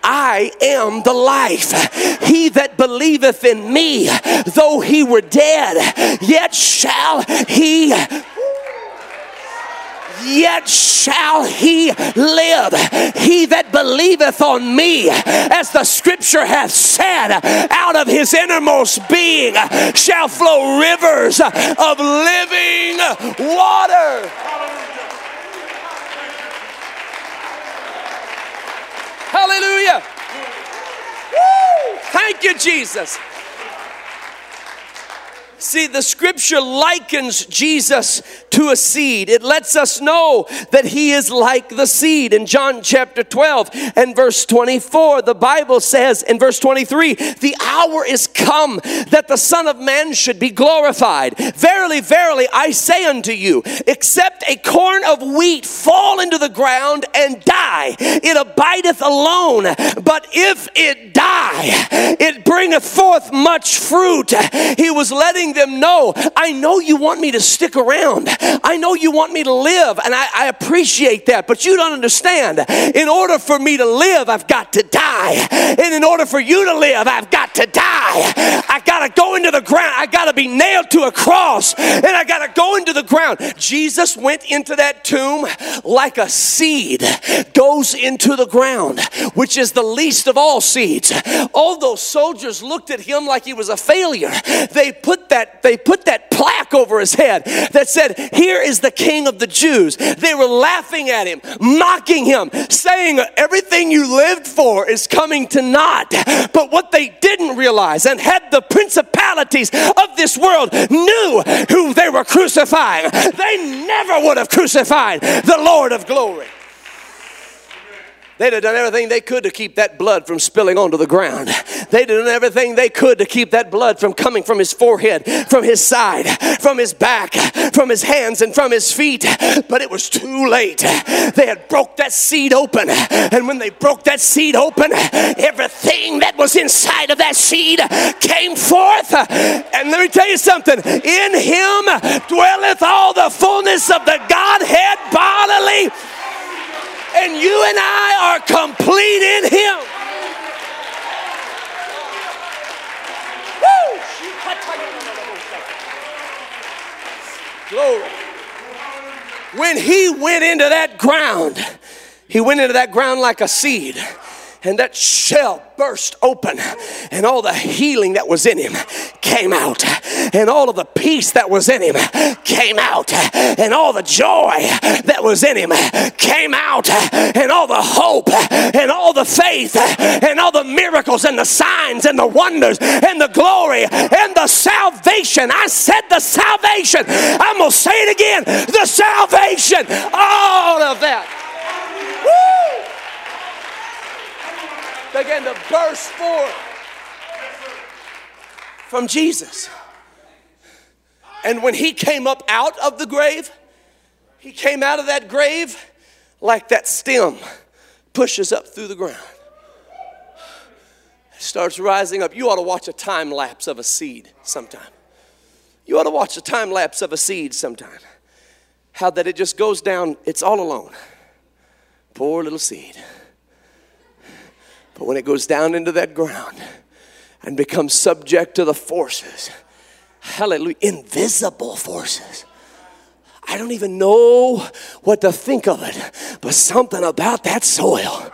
I am the life. He that believeth in me, though he were dead, yet shall he yet shall he live. He that believeth on me, as the scripture hath said, out of his innermost being shall flow rivers of living water. Hallelujah. Woo! Thank you, Jesus. See, the scripture likens Jesus to a seed. It lets us know that he is like the seed. In John chapter 12 and verse 24, the Bible says in verse 23, the hour is come that the Son of Man should be glorified. Verily, verily, I say unto you, except a corn of wheat fall into the ground and die, it abideth alone. But if it die, it bringeth forth much fruit. He was letting letting them know, I know you want me to stick around. I know you want me to live, and I, I appreciate that. But you don't understand. In order for me to live, I've got to die. And in order for you to live, I've got to die. I got to go into the ground. I got to be nailed to a cross, and I got to go into the ground. Jesus went into that tomb like a seed goes into the ground, which is the least of all seeds. All those soldiers looked at him like he was a failure. They put that that they put that plaque over his head that said, "Here is the King of the Jews." They were laughing at him, mocking him, saying, "Everything you lived for is coming to naught." But what they didn't realize, and had the principalities of this world knew who they were crucifying, they never would have crucified the Lord of glory. They'd have done everything they could to keep that blood from spilling onto the ground. They'd have done everything they could to keep that blood from coming from his forehead, from his side, from his back, from his hands, and from his feet. But it was too late. They had broke that seed open. And when they broke that seed open, everything that was inside of that seed came forth. And let me tell you something in him dwelleth all the fullness of the Godhead bodily and you and I are complete in Him. Woo! Glory. When He went into that ground, He went into that ground like a seed and that shell burst open, and all the healing that was in him came out, and all of the peace that was in him came out, and all the joy that was in him came out, and all the hope, and all the faith, and all the miracles, and the signs, and the wonders, and the glory, and the salvation. I said the salvation. I'm going to say it again the salvation. All of that. Began to burst forth from Jesus. And when he came up out of the grave, he came out of that grave like that stem pushes up through the ground. It starts rising up. You ought to watch a time lapse of a seed sometime. You ought to watch a time lapse of a seed sometime. How that it just goes down, it's all alone. Poor little seed. But when it goes down into that ground and becomes subject to the forces, hallelujah, invisible forces. I don't even know what to think of it, but something about that soil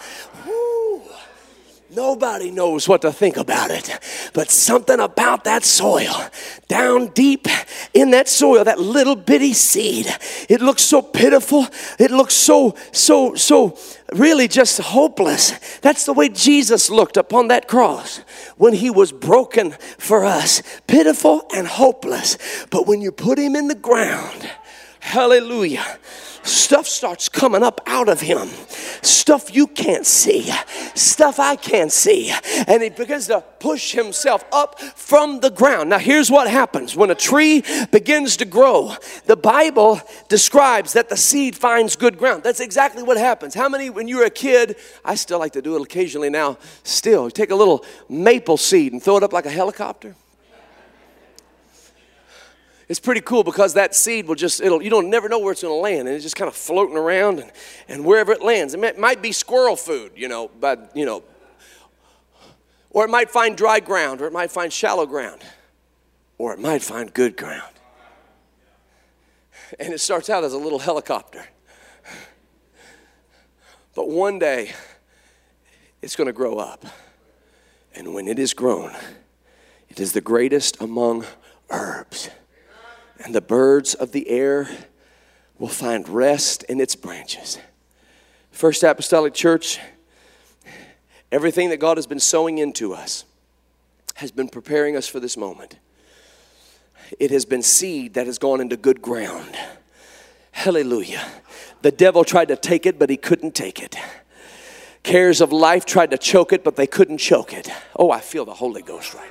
Nobody knows what to think about it, but something about that soil, down deep in that soil, that little bitty seed, it looks so pitiful. It looks so, so, so really just hopeless. That's the way Jesus looked upon that cross when he was broken for us, pitiful and hopeless. But when you put him in the ground, hallelujah stuff starts coming up out of him. Stuff you can't see, stuff I can't see. And he begins to push himself up from the ground. Now, here's what happens when a tree begins to grow. The Bible describes that the seed finds good ground. That's exactly what happens. How many, when you were a kid, I still like to do it occasionally now, still, take a little maple seed and throw it up like a helicopter? It's pretty cool because that seed will just it'll you don't never know where it's going to land and it's just kind of floating around and, and wherever it lands. It might be squirrel food you know but you know or it might find dry ground or it might find shallow ground or it might find good ground. And it starts out as a little helicopter. But one day it's going to grow up. And when it is grown it is the greatest among herbs and the birds of the air will find rest in its branches. First Apostolic Church, everything that God has been sowing into us has been preparing us for this moment. It has been seed that has gone into good ground. Hallelujah. The devil tried to take it, but he couldn't take it. Cares of life tried to choke it, but they couldn't choke it. Oh, I feel the Holy Ghost right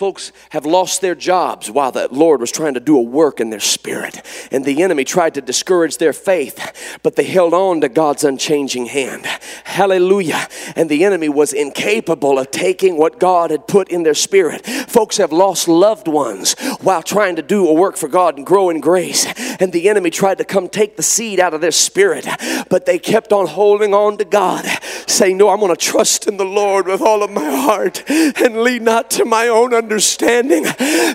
folks have lost their jobs while the Lord was trying to do a work in their spirit. And the enemy tried to discourage their faith, but they held on to God's unchanging hand. Hallelujah. And the enemy was incapable of taking what God had put in their spirit. Folks have lost loved ones while trying to do a work for God and grow in grace. And the enemy tried to come take the seed out of their spirit, but they kept on holding on to God, saying, No, I'm going to trust in the Lord with all of my heart and lead not to my own understanding understanding.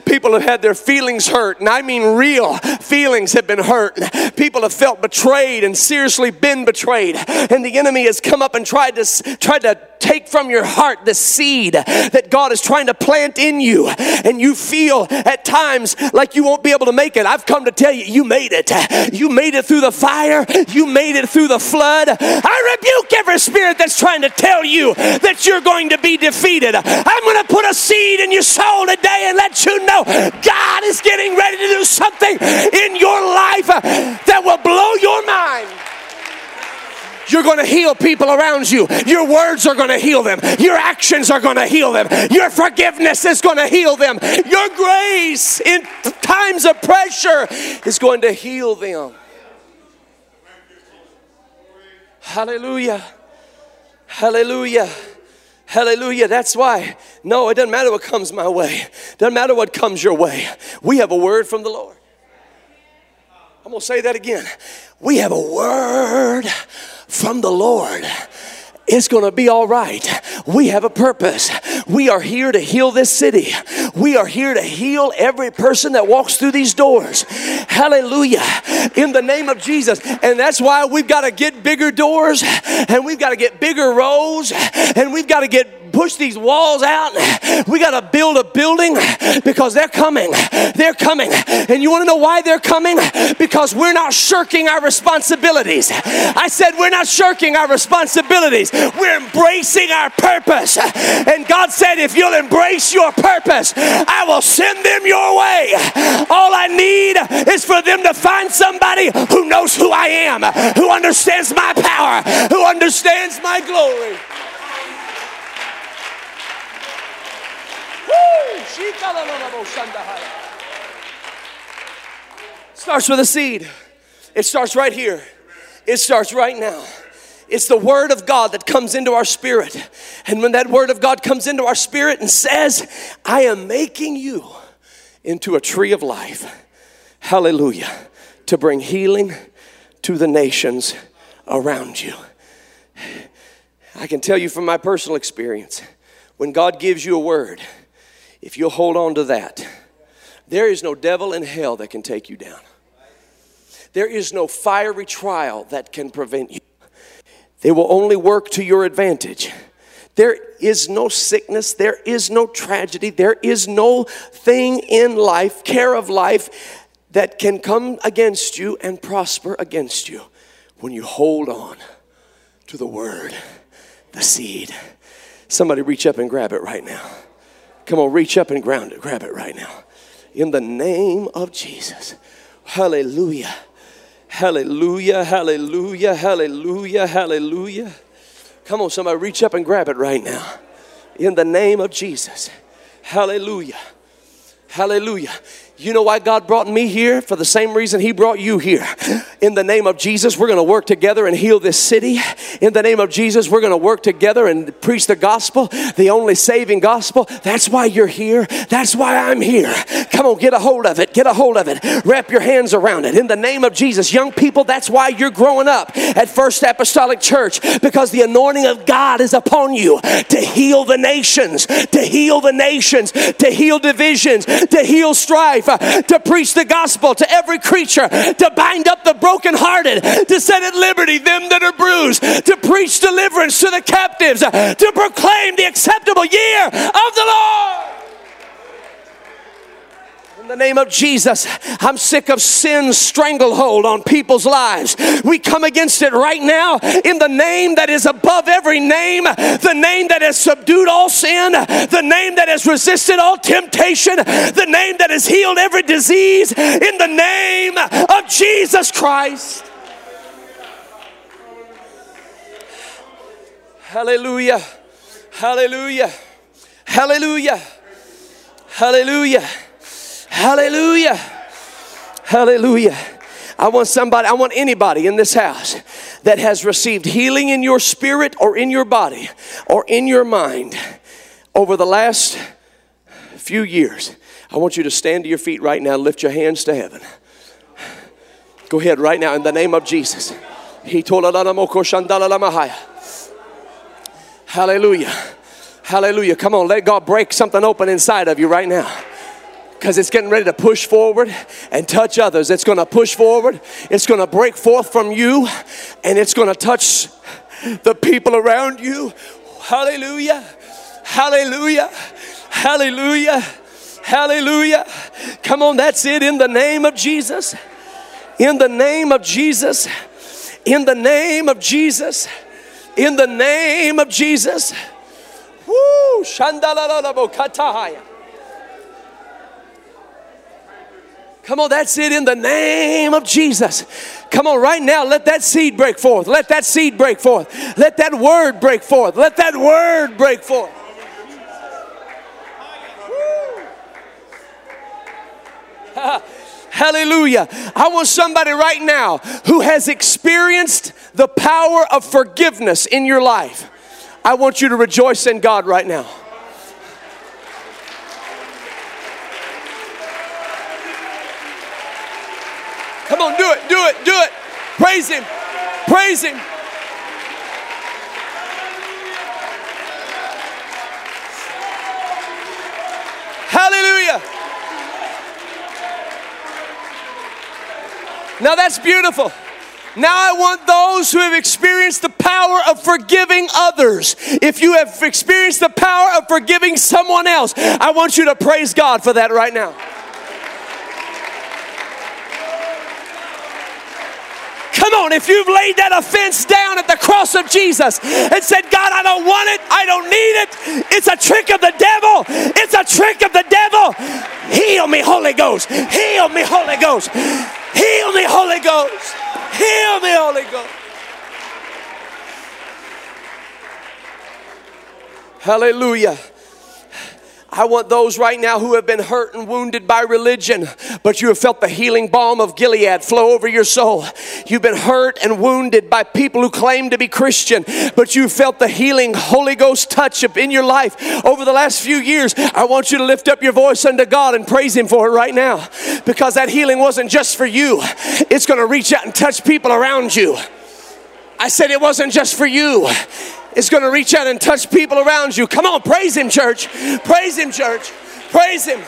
People have had their feelings hurt, and I mean real feelings have been hurt. People have felt betrayed and seriously been betrayed, and the enemy has come up and tried to tried to take from your heart the seed that God is trying to plant in you, and you feel at times like you won't be able to make it. I've come to tell you, you made it. You made it through the fire. You made it through the flood. I rebuke every spirit that's trying to tell you that you're going to be defeated. I'm going to put a seed in your soul today and let you know God is getting ready to do something in your life that will blow your mind. You're going to heal people around you. Your words are going to heal them. Your actions are going to heal them. Your forgiveness is going to heal them. Your grace in times of pressure is going to heal them. Hallelujah. Hallelujah. Hallelujah. That's why. No, it doesn't matter what comes my way. Doesn't matter what comes your way. We have a word from the Lord. I'm going to say that again. We have a word from the Lord it's going to be all right. We have a purpose. We are here to heal this city. We are here to heal every person that walks through these doors. Hallelujah. In the name of Jesus. And that's why we've got to get bigger doors and we've got to get bigger rows and we've got to get push these walls out. We got to build a building because they're coming. They're coming. And you want to know why they're coming? Because we're not shirking our responsibilities. I said, we're not shirking our responsibilities. We're embracing our purpose. And God said, if you'll embrace your purpose, I will send them your way. All I need is for them to find somebody who knows who I am, who understands my power, who understands my glory. Starts with a seed. It starts right here. It starts right now. It's the word of God that comes into our spirit. And when that word of God comes into our spirit and says, I am making you into a tree of life, hallelujah, to bring healing to the nations around you. I can tell you from my personal experience, when God gives you a word, if you'll hold on to that, there is no devil in hell that can take you down. There is no fiery trial that can prevent you. They will only work to your advantage. There is no sickness, there is no tragedy, there is no thing in life, care of life, that can come against you and prosper against you when you hold on to the word, the seed. Somebody reach up and grab it right now. Come on, reach up and ground it, grab it right now. In the name of Jesus. Hallelujah. Hallelujah, hallelujah, hallelujah, hallelujah. Come on, somebody reach up and grab it right now. In the name of Jesus. Hallelujah. Hallelujah. You know why God brought me here? For the same reason He brought you here. In the name of Jesus, we're going to work together and heal this city. In the name of Jesus, we're going to work together and preach the gospel, the only saving gospel. That's why you're here. That's why I'm here. Come on, get a hold of it. Get a hold of it. Wrap your hands around it. In the name of Jesus, young people, that's why you're growing up at First Apostolic Church because the anointing of God is upon you to heal the nations, to heal the nations, to heal divisions, to heal strife life, uh, to preach the gospel to every creature, to bind up the brokenhearted, to set at liberty them that are bruised, to preach deliverance to the captives, uh, to proclaim the acceptable year of the Lord. In the name of Jesus, I'm sick of sin's stranglehold on people's lives. We come against it right now in the name that is above every name, the name that has subdued all sin, the name that has resisted all temptation, the name that has healed every disease, in the name of Jesus Christ. Hallelujah. Hallelujah. Hallelujah. Hallelujah. Hallelujah. Hallelujah. I want somebody, I want anybody in this house that has received healing in your spirit or in your body or in your mind over the last few years. I want you to stand to your feet right now, lift your hands to heaven. Go ahead right now in the name of Jesus. He told. Hallelujah. Hallelujah. Come on, let God break something open inside of you right now because it's getting ready to push forward and touch others. It's going to push forward, it's going to break forth from you, and it's going to touch the people around you. Hallelujah! Hallelujah! Hallelujah! Hallelujah! Come on, that's it in the name of Jesus. In the name of Jesus. In the name of Jesus. In the name of Jesus. Woo! Shandalalabo katahaya. Come on, that's it in the name of Jesus. Come on, right now, let that seed break forth. Let that seed break forth. Let that word break forth. Let that word break forth. *laughs* Hallelujah. I want somebody right now who has experienced the power of forgiveness in your life. I want you to rejoice in God right now. Come on, do it, do it, do it. Praise Him, praise Him. Hallelujah. Now that's beautiful. Now I want those who have experienced the power of forgiving others, if you have experienced the power of forgiving someone else, I want you to praise God for that right now. Come on, if you've laid that offense down at the cross of Jesus and said, God, I don't want it, I don't need it, it's a trick of the devil, it's a trick of the devil. Heal me, Holy Ghost, heal me, Holy Ghost, heal me, Holy Ghost, heal me, Holy Ghost. Hallelujah. I want those right now who have been hurt and wounded by religion, but you have felt the healing balm of Gilead flow over your soul. You've been hurt and wounded by people who claim to be Christian, but you felt the healing Holy Ghost touch in your life over the last few years. I want you to lift up your voice unto God and praise Him for it right now because that healing wasn't just for you, it's going to reach out and touch people around you. I said it wasn't just for you is going to reach out and touch people around you. Come on, praise Him, church. Praise Him, church. Praise Him.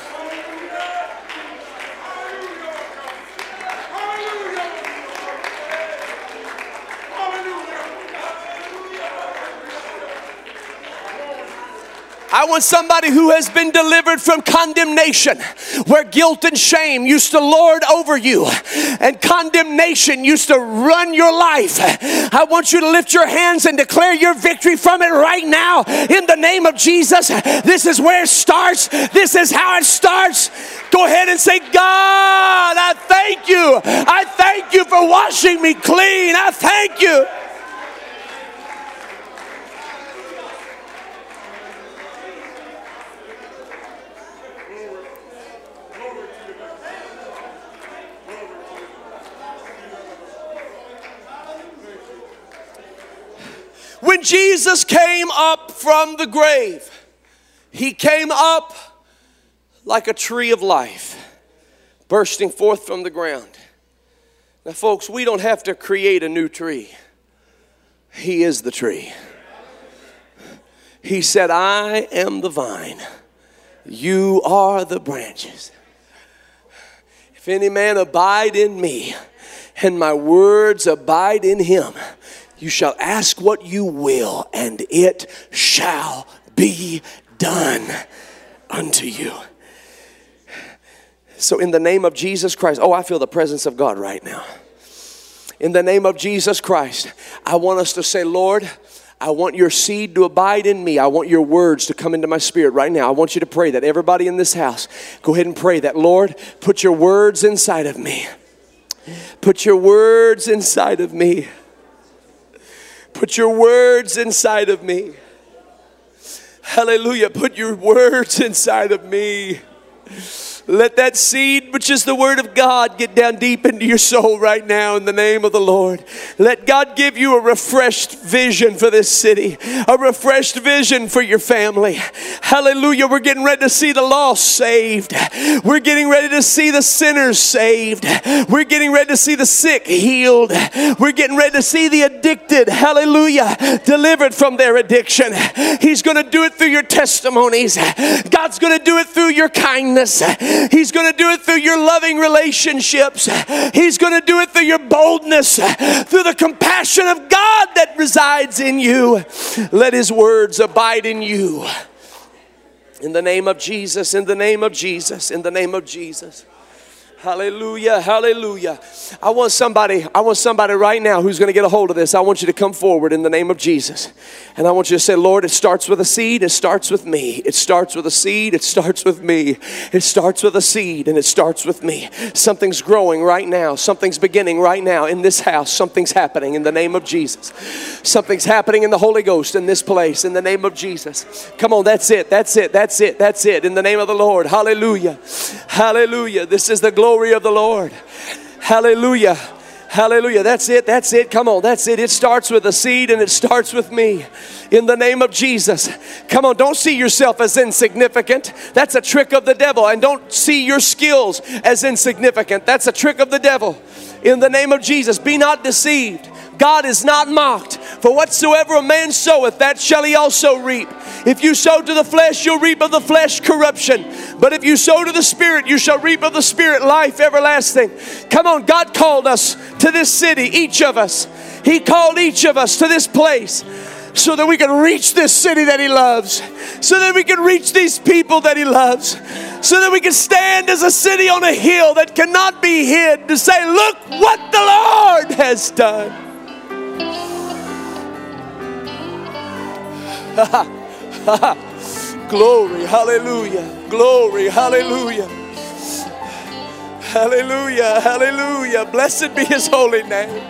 I want somebody who has been delivered from condemnation, where guilt and shame used to lord over you and condemnation used to run your life. I want you to lift your hands and declare your victory from it right now in the name of Jesus. This is where it starts, this is how it starts. Go ahead and say, God, I thank you. I thank you for washing me clean. I thank you. When Jesus came up from the grave, he came up like a tree of life, bursting forth from the ground. Now, folks, we don't have to create a new tree, He is the tree. He said, I am the vine, you are the branches. If any man abide in me, and my words abide in him, you shall ask what you will, and it shall be done unto you. So, in the name of Jesus Christ, oh, I feel the presence of God right now. In the name of Jesus Christ, I want us to say, Lord, I want your seed to abide in me. I want your words to come into my spirit right now. I want you to pray that everybody in this house, go ahead and pray that, Lord, put your words inside of me. Put your words inside of me. Put your words inside of me. Hallelujah. Put your words inside of me. Let that seed, which is the word of God, get down deep into your soul right now in the name of the Lord. Let God give you a refreshed vision for this city, a refreshed vision for your family. Hallelujah. We're getting ready to see the lost saved. We're getting ready to see the sinners saved. We're getting ready to see the sick healed. We're getting ready to see the addicted, hallelujah, delivered from their addiction. He's going to do it through your testimonies. God's going to do it through your kindness. He's going to do it through your loving relationships. He's going to do it through your boldness, through the compassion of God that resides in you. Let His words abide in you. In the name of Jesus, in the name of Jesus, in the name of Jesus. Hallelujah, hallelujah. I want somebody, I want somebody right now who's going to get a hold of this. I want you to come forward in the name of Jesus. And I want you to say, Lord, it starts with a seed, it starts with me. It starts with a seed, it starts with me. It starts with a seed and it starts with me. Something's growing right now, something's beginning right now in this house. Something's happening in the name of Jesus. Something's happening in the Holy Ghost in this place in the name of Jesus. Come on, that's it, that's it, that's it, that's it. In the name of the Lord. Hallelujah. Hallelujah. This is the glory glory of the Lord. Hallelujah. Hallelujah. That's it. That's it. Come on. That's it. It starts with a seed and it starts with me. In the name of Jesus. Come on. Don't see yourself as insignificant. That's a trick of the devil. And don't see your skills as insignificant. That's a trick of the devil. In the name of Jesus. Be not deceived. God is not mocked. For whatsoever a man soweth, that shall he also reap. If you sow to the flesh, you'll reap of the flesh corruption. But if you sow to the Spirit, you shall reap of the Spirit life everlasting. Come on, God called us to this city, each of us. He called each of us to this place so that we can reach this city that He loves, so that we can reach these people that He loves, so that we can stand as a city on a hill that cannot be hid to say, Look what the Lord has done. *laughs* glory, hallelujah, glory, hallelujah. Hallelujah, hallelujah. Blessed be his holy name.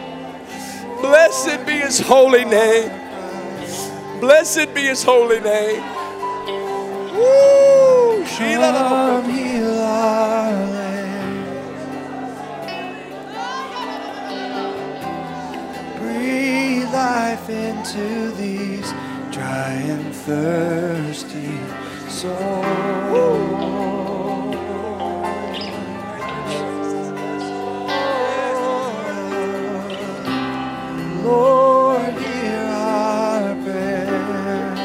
Blessed be his holy name. Blessed be his holy name. Woo! Come. Breathe life into these dry and thirsty souls. Lord, hear our prayer.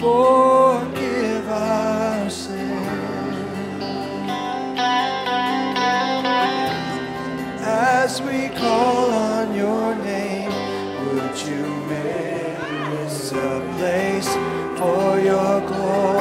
Forgive our as we call for your glory?